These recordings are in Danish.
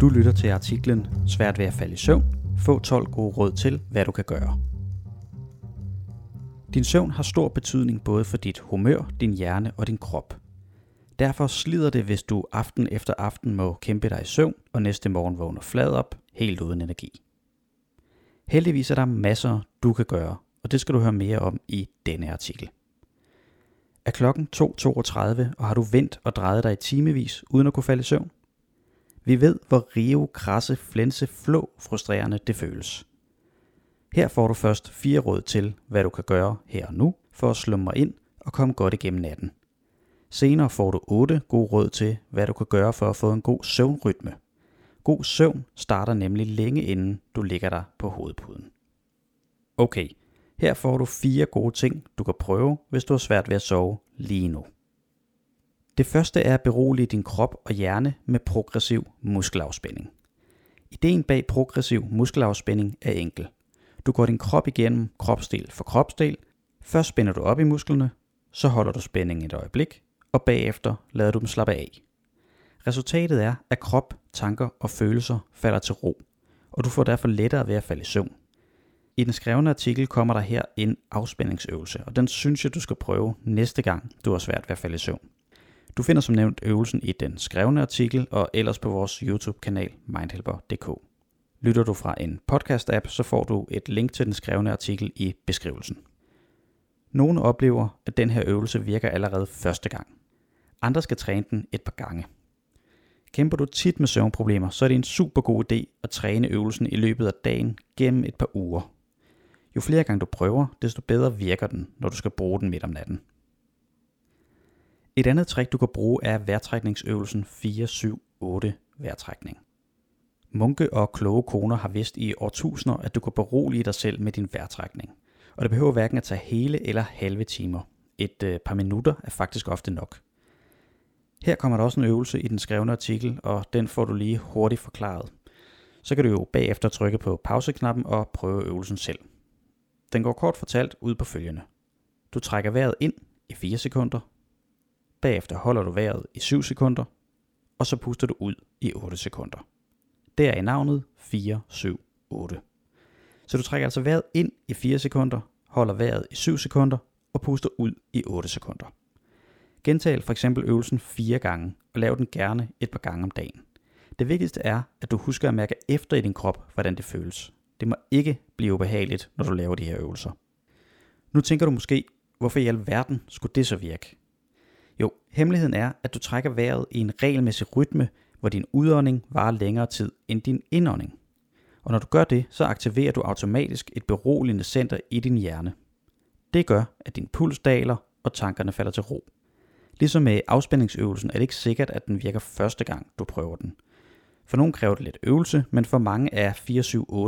Du lytter til artiklen Svært ved at falde i søvn. Få 12 gode råd til, hvad du kan gøre. Din søvn har stor betydning både for dit humør, din hjerne og din krop. Derfor slider det, hvis du aften efter aften må kæmpe dig i søvn, og næste morgen vågner flad op, helt uden energi. Heldigvis er der masser, du kan gøre, og det skal du høre mere om i denne artikel. Er klokken 2.32, og har du vendt og drejet dig i timevis uden at kunne falde i søvn? Vi ved, hvor rive, krasse, flænse, flå frustrerende det føles. Her får du først fire råd til, hvad du kan gøre her og nu, for at slumre ind og komme godt igennem natten. Senere får du otte gode råd til, hvad du kan gøre for at få en god søvnrytme. God søvn starter nemlig længe inden du ligger dig på hovedpuden. Okay, her får du fire gode ting, du kan prøve, hvis du har svært ved at sove lige nu. Det første er at berolige din krop og hjerne med progressiv muskelafspænding. Ideen bag progressiv muskelafspænding er enkel. Du går din krop igennem kropsdel for kropsdel. Først spænder du op i musklerne, så holder du spændingen et øjeblik, og bagefter lader du dem slappe af. Resultatet er, at krop, tanker og følelser falder til ro, og du får derfor lettere ved at falde i søvn. I den skrevne artikel kommer der her en afspændingsøvelse, og den synes jeg, du skal prøve næste gang, du har svært ved at falde i søvn. Du finder som nævnt øvelsen i den skrevne artikel og ellers på vores YouTube-kanal mindhelper.dk. Lytter du fra en podcast-app, så får du et link til den skrevne artikel i beskrivelsen. Nogle oplever, at den her øvelse virker allerede første gang. Andre skal træne den et par gange. Kæmper du tit med søvnproblemer, så er det en super god idé at træne øvelsen i løbet af dagen gennem et par uger. Jo flere gange du prøver, desto bedre virker den, når du skal bruge den midt om natten. Et andet trick, du kan bruge, er vejrtrækningsøvelsen 4-7-8 vejrtrækning. Munke og kloge koner har vidst i årtusinder, at du kan berolige dig selv med din vejrtrækning. Og det behøver hverken at tage hele eller halve timer. Et øh, par minutter er faktisk ofte nok. Her kommer der også en øvelse i den skrevne artikel, og den får du lige hurtigt forklaret. Så kan du jo bagefter trykke på pauseknappen og prøve øvelsen selv. Den går kort fortalt ud på følgende. Du trækker vejret ind i 4 sekunder, Bagefter holder du vejret i 7 sekunder, og så puster du ud i 8 sekunder. Det er i navnet 4, 7, 8. Så du trækker altså vejret ind i 4 sekunder, holder vejret i 7 sekunder og puster ud i 8 sekunder. Gentag for eksempel øvelsen fire gange, og lav den gerne et par gange om dagen. Det vigtigste er, at du husker at mærke efter i din krop, hvordan det føles. Det må ikke blive ubehageligt, når du laver de her øvelser. Nu tænker du måske, hvorfor i alverden skulle det så virke? Jo, hemmeligheden er, at du trækker vejret i en regelmæssig rytme, hvor din udånding varer længere tid end din indånding. Og når du gør det, så aktiverer du automatisk et beroligende center i din hjerne. Det gør, at din puls daler, og tankerne falder til ro. Ligesom med afspændingsøvelsen er det ikke sikkert, at den virker første gang, du prøver den. For nogle kræver det lidt øvelse, men for mange er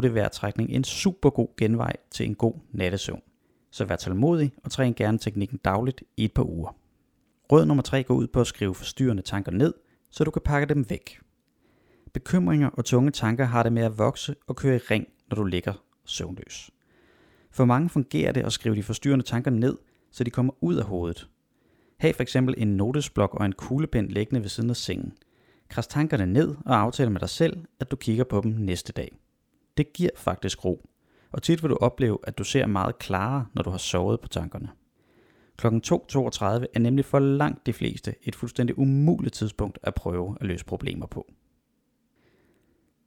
4-7-8 vejrtrækning en super god genvej til en god nattesøvn. Så vær tålmodig og træn gerne teknikken dagligt i et par uger. Råd nummer 3 går ud på at skrive forstyrrende tanker ned, så du kan pakke dem væk. Bekymringer og tunge tanker har det med at vokse og køre i ring, når du ligger søvnløs. For mange fungerer det at skrive de forstyrrende tanker ned, så de kommer ud af hovedet. Hav for eksempel en notesblok og en kuglepen liggende ved siden af sengen. Kras tankerne ned og aftal med dig selv, at du kigger på dem næste dag. Det giver faktisk ro, og tit vil du opleve, at du ser meget klarere, når du har sovet på tankerne. Klokken 2.32 er nemlig for langt de fleste et fuldstændig umuligt tidspunkt at prøve at løse problemer på.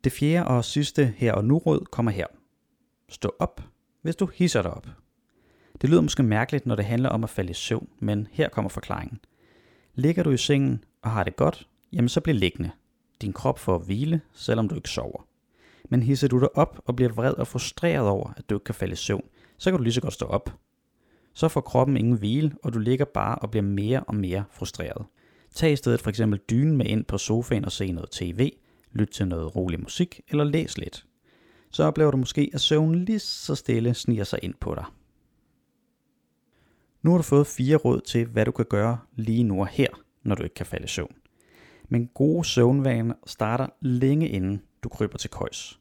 Det fjerde og sidste her og nu råd kommer her. Stå op, hvis du hisser dig op. Det lyder måske mærkeligt, når det handler om at falde i søvn, men her kommer forklaringen. Ligger du i sengen og har det godt, jamen så bliv liggende. Din krop får hvile, selvom du ikke sover. Men hisser du dig op og bliver vred og frustreret over, at du ikke kan falde i søvn, så kan du lige så godt stå op, så får kroppen ingen hvile, og du ligger bare og bliver mere og mere frustreret. Tag i stedet for eksempel dynen med ind på sofaen og se noget tv, lyt til noget rolig musik eller læs lidt. Så oplever du måske, at søvnen lige så stille sniger sig ind på dig. Nu har du fået fire råd til, hvad du kan gøre lige nu og her, når du ikke kan falde i søvn. Men gode søvnvaner starter længe inden du kryber til køjs.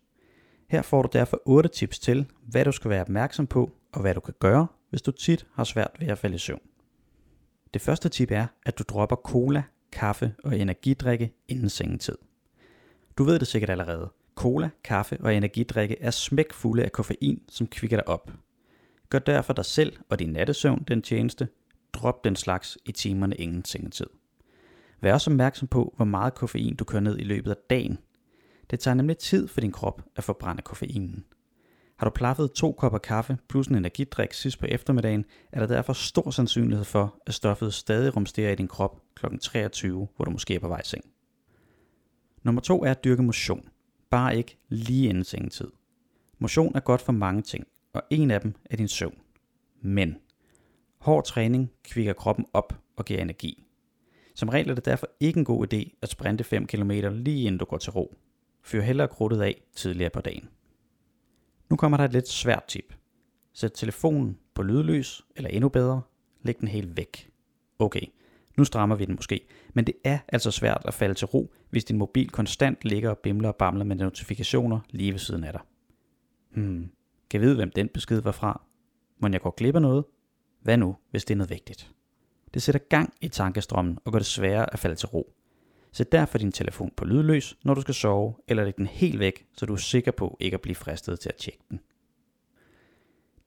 Her får du derfor 8 tips til, hvad du skal være opmærksom på, og hvad du kan gøre, hvis du tit har svært ved at falde i søvn. Det første tip er, at du dropper cola, kaffe og energidrikke inden sengetid. Du ved det sikkert allerede. Cola, kaffe og energidrikke er smækfulde af koffein, som kvikker dig op. Gør derfor dig selv og din nattesøvn den tjeneste. Drop den slags i timerne inden sengetid. Vær også opmærksom på, hvor meget koffein du kører ned i løbet af dagen. Det tager nemlig tid for din krop at forbrænde koffeinen. Har du plaffet to kopper kaffe plus en energidrik sidst på eftermiddagen, er der derfor stor sandsynlighed for, at stoffet stadig rumsterer i din krop kl. 23, hvor du måske er på vej i seng. Nummer to er at dyrke motion. Bare ikke lige inden sengetid. Motion er godt for mange ting, og en af dem er din søvn. Men hård træning kvikker kroppen op og giver energi. Som regel er det derfor ikke en god idé at sprinte 5 km lige inden du går til ro. Fyr hellere krudtet af tidligere på dagen. Nu kommer der et lidt svært tip. Sæt telefonen på lydløs, eller endnu bedre, læg den helt væk. Okay, nu strammer vi den måske, men det er altså svært at falde til ro, hvis din mobil konstant ligger og bimler og bamler med notifikationer lige ved siden af dig. Hmm, kan vide, hvem den besked var fra? Må jeg gå glip af noget? Hvad nu, hvis det er noget vigtigt? Det sætter gang i tankestrømmen og gør det sværere at falde til ro. Sæt derfor din telefon på lydløs, når du skal sove, eller læg den helt væk, så du er sikker på ikke at blive fristet til at tjekke den.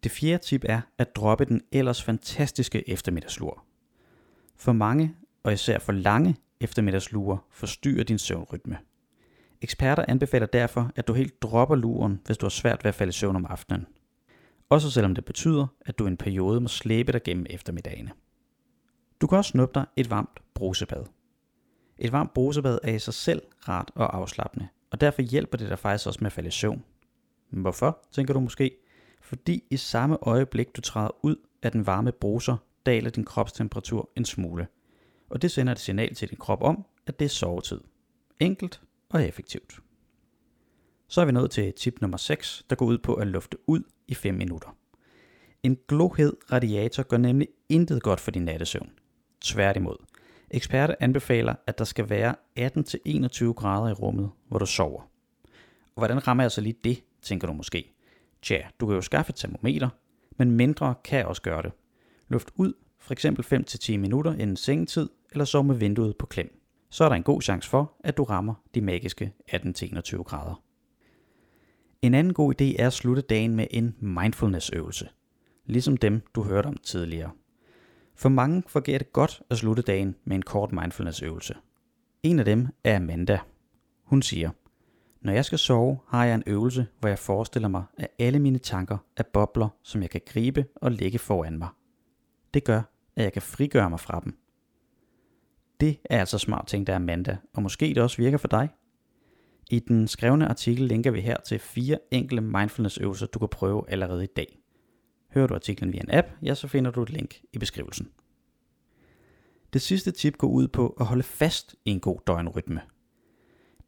Det fjerde tip er at droppe den ellers fantastiske eftermiddagslur. For mange, og især for lange eftermiddagslure, forstyrrer din søvnrytme. Eksperter anbefaler derfor, at du helt dropper luren, hvis du har svært ved at falde i søvn om aftenen. Også selvom det betyder, at du i en periode må slæbe dig gennem eftermiddagene. Du kan også snuppe dig et varmt brusebad. Et varmt brusebad er i sig selv rart og afslappende, og derfor hjælper det dig faktisk også med at falde i søvn. Men hvorfor, tænker du måske? Fordi i samme øjeblik du træder ud af den varme bruser, daler din kropstemperatur en smule. Og det sender et signal til din krop om, at det er sovetid. Enkelt og effektivt. Så er vi nået til tip nummer 6, der går ud på at lufte ud i 5 minutter. En glohed radiator gør nemlig intet godt for din nattesøvn. Tværtimod. Eksperter anbefaler, at der skal være 18-21 grader i rummet, hvor du sover. Og hvordan rammer jeg så lige det, tænker du måske? Tja, du kan jo skaffe et termometer, men mindre kan også gøre det. Luft ud, for eksempel 5-10 minutter inden sengetid, eller sov med vinduet på klem. Så er der en god chance for, at du rammer de magiske 18-21 grader. En anden god idé er at slutte dagen med en mindfulness-øvelse, ligesom dem du hørte om tidligere. For mange fungerer det godt at slutte dagen med en kort mindfulness-øvelse. En af dem er Amanda. Hun siger, når jeg skal sove, har jeg en øvelse, hvor jeg forestiller mig, at alle mine tanker er bobler, som jeg kan gribe og lægge foran mig. Det gør, at jeg kan frigøre mig fra dem. Det er altså smart ting, der Amanda, og måske det også virker for dig. I den skrevne artikel linker vi her til fire enkle mindfulness-øvelser, du kan prøve allerede i dag. Hører du artiklen via en app, ja, så finder du et link i beskrivelsen. Det sidste tip går ud på at holde fast i en god døgnrytme.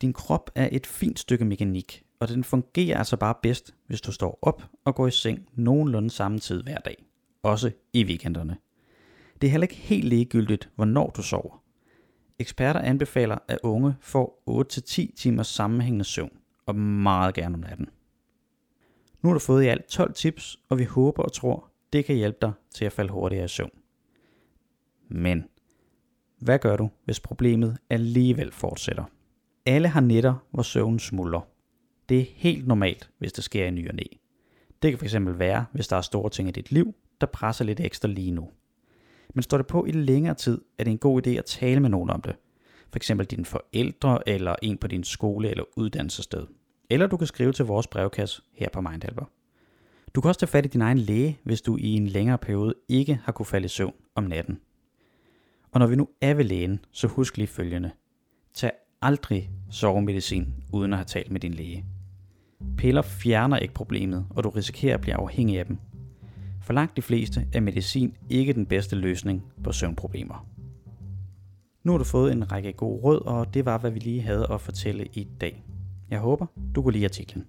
Din krop er et fint stykke mekanik, og den fungerer altså bare bedst, hvis du står op og går i seng nogenlunde samme tid hver dag. Også i weekenderne. Det er heller ikke helt ligegyldigt, hvornår du sover. Eksperter anbefaler, at unge får 8-10 timers sammenhængende søvn, og meget gerne om natten. Nu har du fået i alt 12 tips, og vi håber og tror, det kan hjælpe dig til at falde hurtigere i søvn. Men, hvad gør du, hvis problemet alligevel fortsætter? Alle har nætter, hvor søvnen smuldrer. Det er helt normalt, hvis det sker i ny og næ. Det kan fx være, hvis der er store ting i dit liv, der presser lidt ekstra lige nu. Men står det på i længere tid, er det en god idé at tale med nogen om det. For eksempel dine forældre eller en på din skole eller uddannelsessted. Eller du kan skrive til vores brevkasse her på Mindhelper. Du kan også tage fat i din egen læge, hvis du i en længere periode ikke har kunne falde i søvn om natten. Og når vi nu er ved lægen, så husk lige følgende. Tag aldrig sovemedicin uden at have talt med din læge. Piller fjerner ikke problemet, og du risikerer at blive afhængig af dem. For langt de fleste er medicin ikke den bedste løsning på søvnproblemer. Nu har du fået en række gode råd, og det var, hvad vi lige havde at fortælle i dag. Jeg håber, du kunne lide artiklen.